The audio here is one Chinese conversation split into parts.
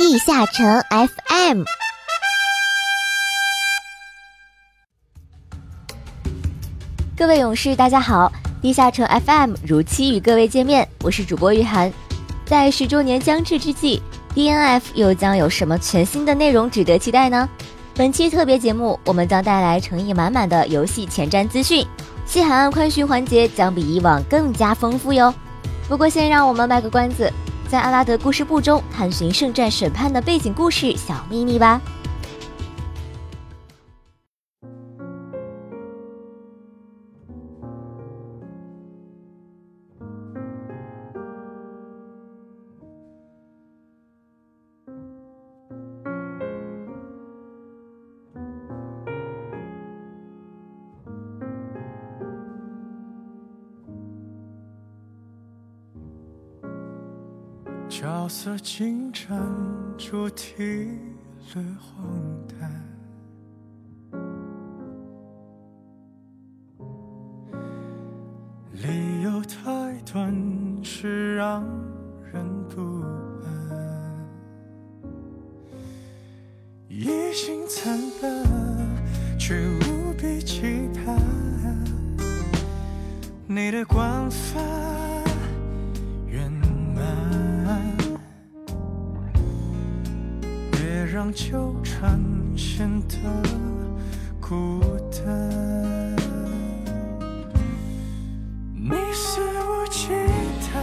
地下城 FM。各位勇士，大家好！地下城 FM 如期与各位见面，我是主播玉涵。在十周年将至之际，DNF 又将有什么全新的内容值得期待呢？本期特别节目，我们将带来诚意满满的游戏前瞻资讯，西海岸宽巡环节将比以往更加丰富哟。不过，先让我们卖个关子，在阿拉德故事簿中探寻圣战审判的背景故事小秘密吧。进展主题略荒诞，理由太短是让人不安，一心惨笨却无比期盼，你的惯犯。纠缠显得孤单，你肆无忌惮，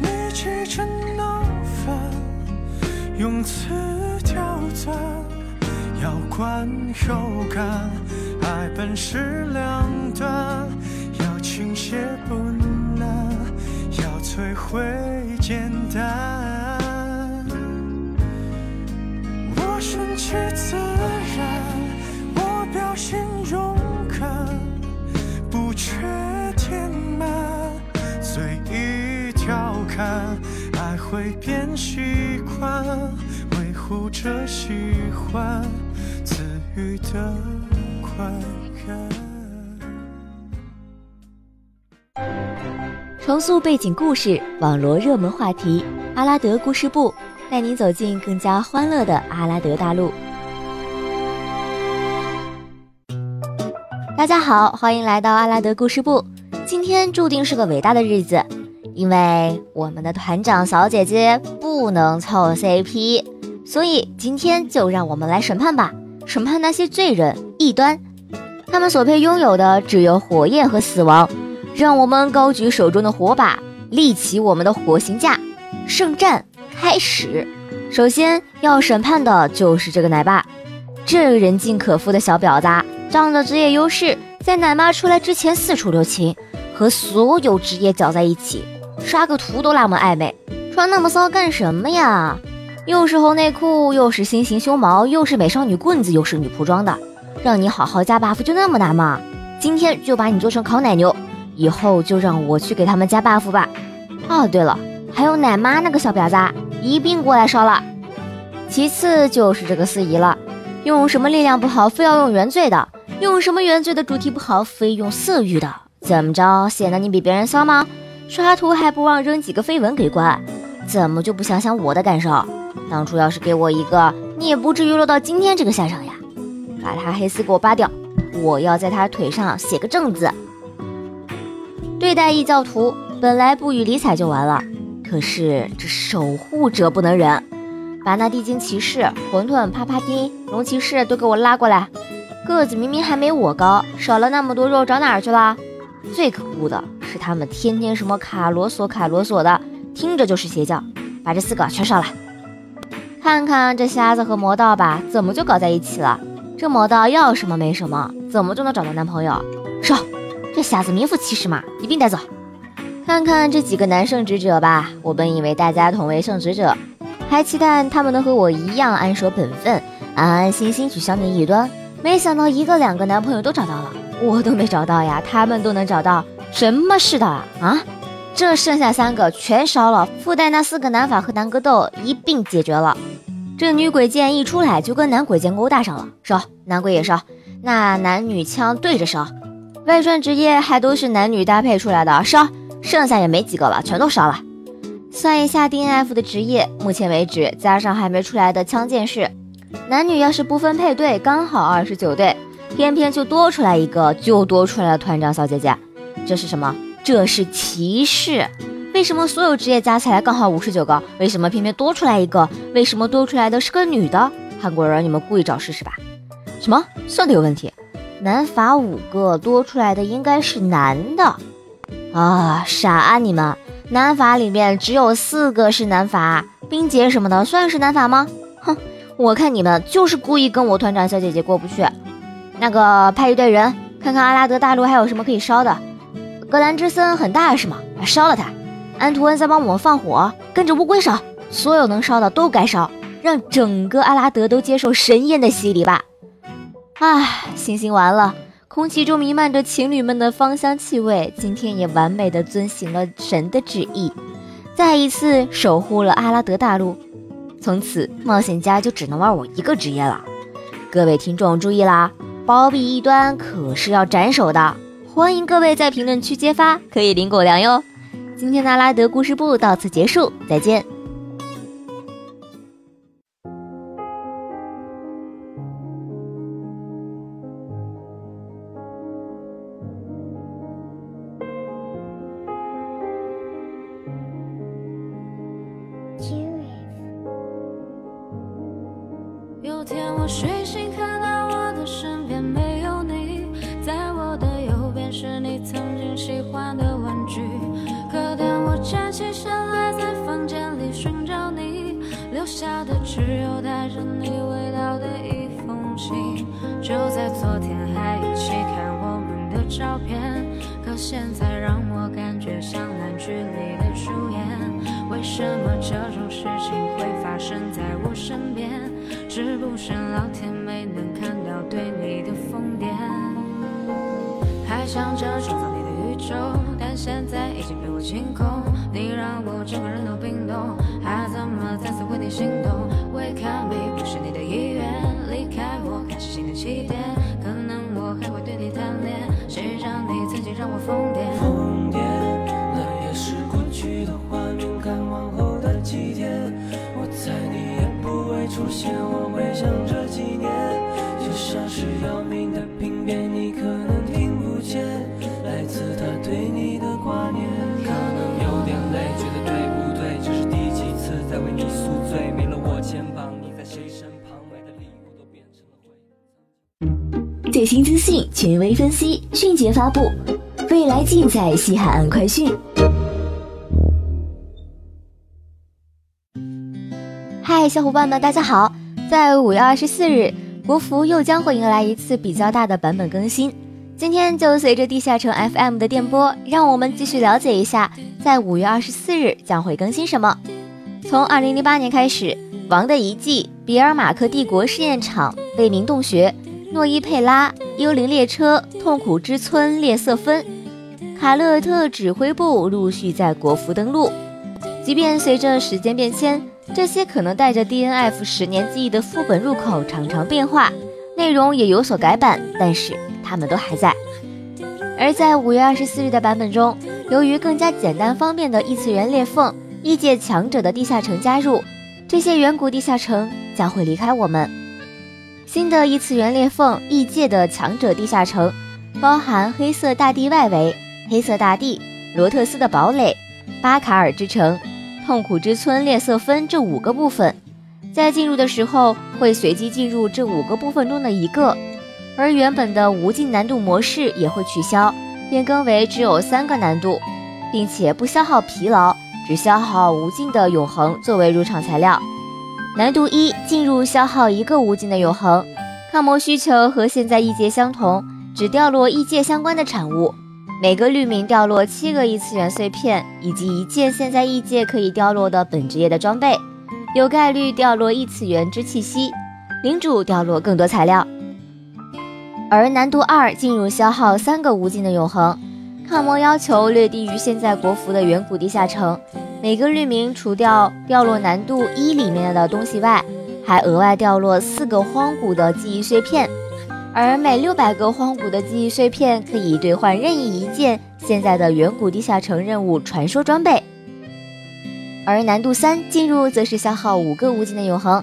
你气成闹翻，用词刁钻，要观又干，爱本是两端，要倾斜不难，要摧毁简单。是自然，我表现勇敢，不缺填满，随意调侃，爱会变习惯，维护着喜欢，赐予的快感。重塑背景故事，网罗热门话题，阿拉德故事部。带您走进更加欢乐的阿拉德大陆。大家好，欢迎来到阿拉德故事部。今天注定是个伟大的日子，因为我们的团长小姐姐不能凑 CP，所以今天就让我们来审判吧，审判那些罪人异端。他们所配拥有的只有火焰和死亡。让我们高举手中的火把，立起我们的火刑架，圣战！开始，首先要审判的就是这个奶爸，这人尽可夫的小婊子，仗着职业优势，在奶妈出来之前四处留情，和所有职业搅在一起，刷个图都那么暧昧，穿那么骚干什么呀？又是红内裤，又是心形胸毛，又是美少女棍子，又是女仆装的，让你好好加 buff 就那么难吗？今天就把你做成烤奶牛，以后就让我去给他们加 buff 吧。哦，对了，还有奶妈那个小婊子。一并过来烧了。其次就是这个司仪了，用什么力量不好，非要用原罪的；用什么原罪的主题不好，非用色欲的。怎么着，显得你比别人骚吗？刷图还不忘扔几个绯闻给关？怎么就不想想我的感受？当初要是给我一个，你也不至于落到今天这个下场呀！把他黑丝给我扒掉，我要在他腿上写个正字。对待异教徒，本来不予理睬就完了。可是这守护者不能忍，把那地精骑士、馄饨、啪啪丁、龙骑士都给我拉过来。个子明明还没我高，少了那么多肉长哪儿去了？最可恶的是他们天天什么卡罗索卡罗索的，听着就是邪教。把这四个全烧了。看看这瞎子和魔道吧，怎么就搞在一起了？这魔道要什么没什么，怎么就能找到男朋友？烧！这瞎子名副其实嘛，一并带走。看看这几个男圣职者吧，我本以为大家同为圣职者，还期待他们能和我一样安守本分，安安心心去消灭异端。没想到一个两个男朋友都找到了，我都没找到呀，他们都能找到，什么世道啊啊！这剩下三个全烧了，附带那四个男法和男格斗一并解决了。这女鬼剑一出来就跟男鬼剑勾搭上了，烧男鬼也烧，那男女枪对着烧，外传职业还都是男女搭配出来的，烧。剩下也没几个了，全都烧了。算一下 DNF 的职业，目前为止加上还没出来的枪剑士，男女要是不分配对，刚好二十九对，偏偏就多出来一个，就多出来了团长小姐姐，这是什么？这是歧视。为什么所有职业加起来刚好五十九个？为什么偏偏多出来一个？为什么多出来的是个女的？韩国人，你们故意找事是吧？什么算的有问题？男法五个，多出来的应该是男的啊！傻啊你们！男法里面只有四个是男法，冰洁什么的算是男法吗？哼！我看你们就是故意跟我团长小姐姐过不去。那个派一队人看看阿拉德大陆还有什么可以烧的。格兰之森很大是吗？烧了它。安图恩在帮我们放火，跟着乌龟烧，所有能烧的都该烧，让整个阿拉德都接受神焰的洗礼吧！唉，行刑完了，空气中弥漫着情侣们的芳香气味。今天也完美的遵行了神的旨意，再一次守护了阿拉德大陆。从此，冒险家就只能玩我一个职业了。各位听众注意啦，包庇异端可是要斩首的！欢迎各位在评论区揭发，可以领狗粮哟。今天的阿拉德故事部到此结束，再见。有天我睡醒，看到我的身边没有你，在我的右边是你曾经喜欢的玩具。可当我站起身来，在房间里寻找你，留下的只有带着你味道的一封信。就在昨天还一起看我们的照片，可现在让我感觉像烂剧里的主演。为什么这种事情会发生在我身边？是不是老天没能看到对你的疯癫？还想着创造你的宇宙，但现在已经被我清空。你让我整个人都冰冻，还怎么再次为你心动？Wake up me，不是你的意愿，离开我，开始新的起点。可能我还会对你贪恋，谁让你曾经让我疯癫？想这几年，就像是要命的病变，你可能听不见，来自他对你的挂念。可能有点累，觉得对不对？这是第几次在为你宿醉？没了我肩膀，你在谁身旁？买的礼物都变成了灰。最新资讯，权威分析，迅捷发布，未来尽在西海岸快讯。嗨，小伙伴们，大家好！在五月二十四日，国服又将会迎来一次比较大的版本更新。今天就随着地下城 FM 的电波，让我们继续了解一下，在五月二十四日将会更新什么。从二零零八年开始，《王的遗迹》、《比尔马克帝国试验场》、《卫明洞穴》、《诺伊佩拉》、《幽灵列车》、《痛苦之村》、《列瑟芬》、卡勒特指挥部陆续在国服登陆。即便随着时间变迁，这些可能带着 DNF 十年记忆的副本入口常常变化，内容也有所改版，但是。他们都还在，而在五月二十四日的版本中，由于更加简单方便的异次元裂缝、异界强者的地下城加入，这些远古地下城将会离开我们。新的异次元裂缝、异界的强者地下城，包含黑色大地外围、黑色大地、罗特斯的堡垒、巴卡尔之城、痛苦之村、列瑟芬这五个部分。在进入的时候，会随机进入这五个部分中的一个。而原本的无尽难度模式也会取消，变更为只有三个难度，并且不消耗疲劳，只消耗无尽的永恒作为入场材料。难度一进入消耗一个无尽的永恒，抗魔需求和现在异界相同，只掉落异界相关的产物。每个绿名掉落七个异次元碎片，以及一件现在异界可以掉落的本职业的装备，有概率掉落异次元之气息。领主掉落更多材料。而难度二进入消耗三个无尽的永恒，抗魔要求略低于现在国服的远古地下城。每个绿名除掉掉落难度一里面的东西外，还额外掉落四个荒古的记忆碎片。而每六百个荒古的记忆碎片可以兑换任意一件现在的远古地下城任务传说装备。而难度三进入则是消耗五个无尽的永恒。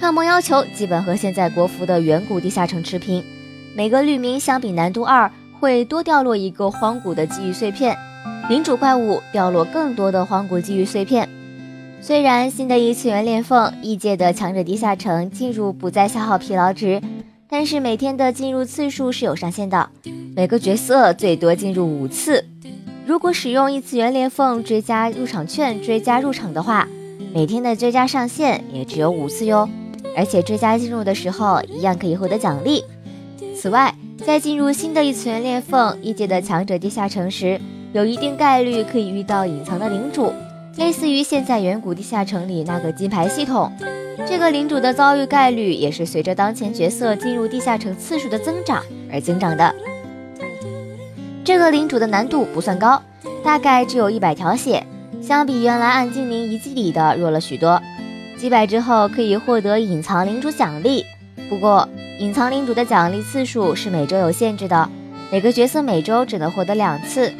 抗魔要求基本和现在国服的远古地下城持平，每个绿名相比难度二会多掉落一个荒古的记忆碎片，领主怪物掉落更多的荒古记忆碎片。虽然新的异次元裂缝异界的强者地下城进入不再消耗疲劳值，但是每天的进入次数是有上限的，每个角色最多进入五次。如果使用异次元裂缝追加入场券追加入场的话，每天的追加上限也只有五次哟。而且追加进入的时候一样可以获得奖励。此外，在进入新的异次元裂缝异界的强者地下城时，有一定概率可以遇到隐藏的领主。类似于现在远古地下城里那个金牌系统，这个领主的遭遇概率也是随着当前角色进入地下城次数的增长而增长的。这个领主的难度不算高，大概只有一百条血，相比原来暗精灵遗迹里的弱了许多。击败之后可以获得隐藏领主奖励，不过隐藏领主的奖励次数是每周有限制的，每个角色每周只能获得两次。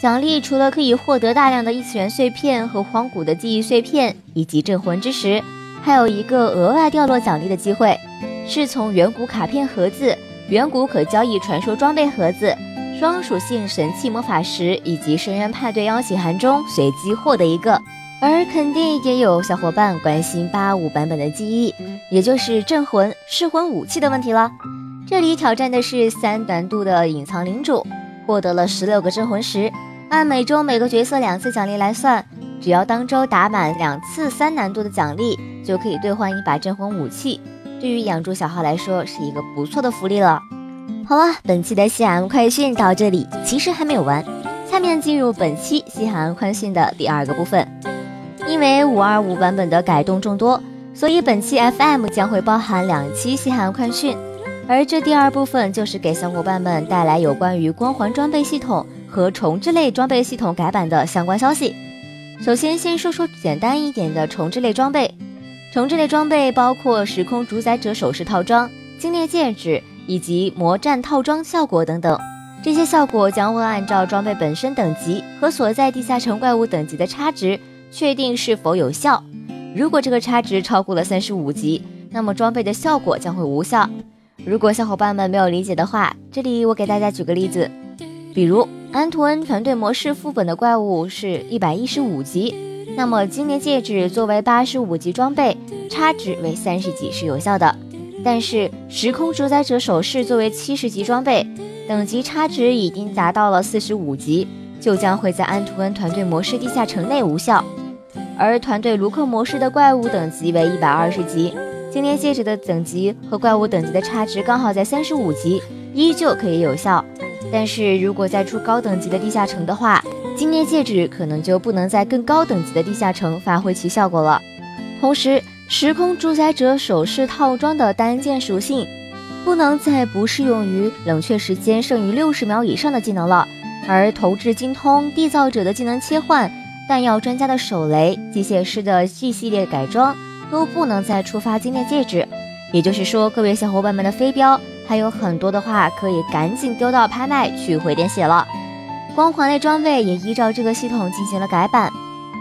奖励除了可以获得大量的异次元碎片和荒古的记忆碎片，以及镇魂之石，还有一个额外掉落奖励的机会，是从远古卡片盒子、远古可交易传说装备盒子、双属性神器魔法石以及深渊派对邀请函中随机获得一个。而肯定也有小伙伴关心八五版本的记忆，也就是镇魂、噬魂武器的问题了。这里挑战的是三难度的隐藏领主，获得了十六个镇魂石。按每周每个角色两次奖励来算，只要当周打满两次三难度的奖励，就可以兑换一把镇魂武器。对于养猪小号来说，是一个不错的福利了。好了，本期的西海岸快讯到这里，其实还没有完。下面进入本期西海岸快讯的第二个部分。因为五二五版本的改动众多，所以本期 FM 将会包含两期西海岸快讯。而这第二部分就是给小伙伴们带来有关于光环装备系统。和重置类装备系统改版的相关消息。首先，先说说简单一点的重置类装备。重置类装备包括时空主宰者首饰套装、精炼戒指以及魔战套装效果等等。这些效果将会按照装备本身等级和所在地下城怪物等级的差值确定是否有效。如果这个差值超过了三十五级，那么装备的效果将会无效。如果小伙伴们没有理解的话，这里我给大家举个例子，比如。安图恩团队模式副本的怪物是一百一十五级，那么精灵戒指作为八十五级装备，差值为三十级是有效的。但是时空主宰者首饰作为七十级装备，等级差值已经达到了四十五级，就将会在安图恩团队模式地下城内无效。而团队卢克模式的怪物等级为一百二十级，精灵戒指的等级和怪物等级的差值刚好在三十五级，依旧可以有效。但是如果再出高等级的地下城的话，精炼戒指可能就不能在更高等级的地下城发挥其效果了。同时，时空主宰者首饰套装的单件属性不能再不适用于冷却时间剩余六十秒以上的技能了，而投掷精通、缔造者的技能切换、弹药专家的手雷、机械师的 G 系列改装都不能再触发精炼戒指。也就是说，各位小伙伴们的飞镖。还有很多的话，可以赶紧丢到拍卖去回点血了。光环类装备也依照这个系统进行了改版，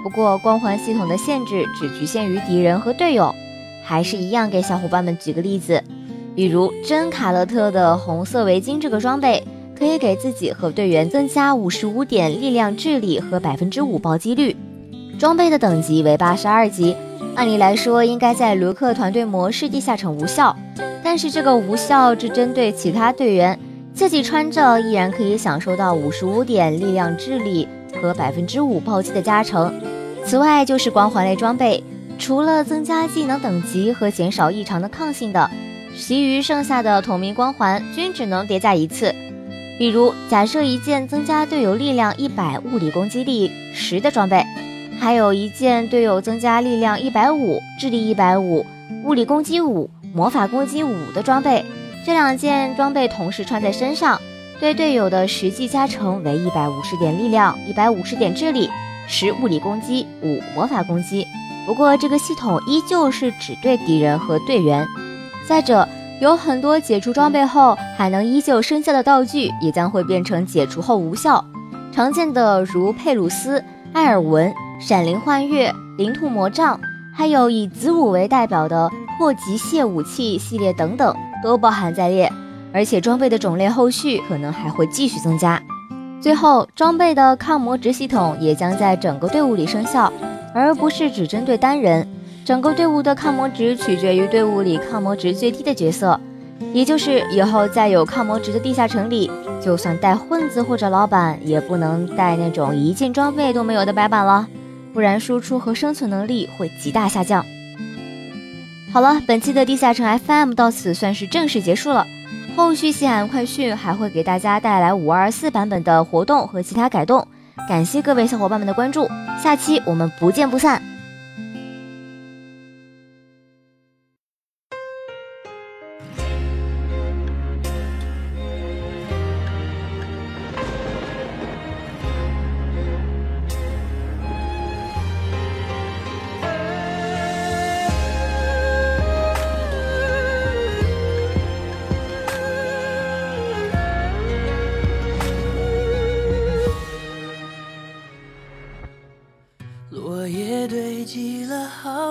不过光环系统的限制只局限于敌人和队友。还是一样，给小伙伴们举个例子，比如真卡勒特的红色围巾这个装备，可以给自己和队员增加五十五点力量、智力和百分之五暴击率。装备的等级为八十二级，按理来说应该在卢克团队模式地下城无效。但是这个无效只针对其他队员，自己穿着依然可以享受到五十五点力量、智力和百分之五暴击的加成。此外就是光环类装备，除了增加技能等级和减少异常的抗性的，其余剩下的同名光环均只能叠加一次。比如假设一件增加队友力量一百、物理攻击力十的装备，还有一件队友增加力量一百五、智力一百五、物理攻击五。魔法攻击五的装备，这两件装备同时穿在身上，对队友的实际加成为一百五十点力量，一百五十点智力，十物理攻击，五魔法攻击。不过这个系统依旧是只对敌人和队员。再者，有很多解除装备后还能依旧生效的道具，也将会变成解除后无效。常见的如佩鲁斯、艾尔文、闪灵幻月、灵兔魔杖，还有以子午为代表的破极械武器系列等等，都包含在列。而且装备的种类后续可能还会继续增加。最后，装备的抗魔值系统也将在整个队伍里生效，而不是只针对单人。整个队伍的抗魔值取决于队伍里抗魔值最低的角色，也就是以后在有抗魔值的地下城里，就算带混子或者老板，也不能带那种一件装备都没有的白板了，不然输出和生存能力会极大下降。好了，本期的地下城 FM 到此算是正式结束了。后续西海岸快讯还会给大家带来五二四版本的活动和其他改动，感谢各位小伙伴们的关注，下期我们不见不散。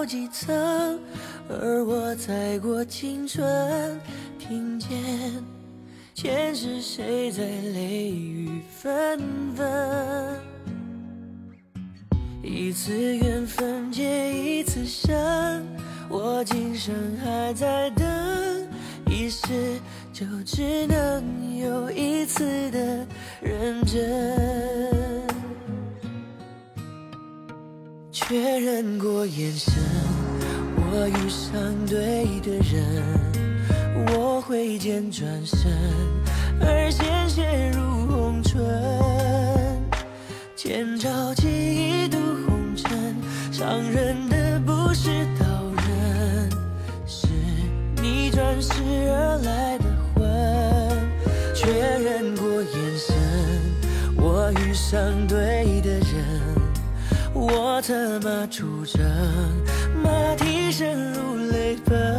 几层，而我踩过青春，听见前世谁在泪雨纷纷。一次缘分结一次生，我今生还在等，一世就只能有一次的认真。确认过眼神，我遇上对的人，我挥剑转身，而鲜血如红唇。千朝记忆渡红尘，伤人的不是刀刃，是你转世而来的魂。确认过眼神，我遇上对。策马出征，马蹄声如泪奔。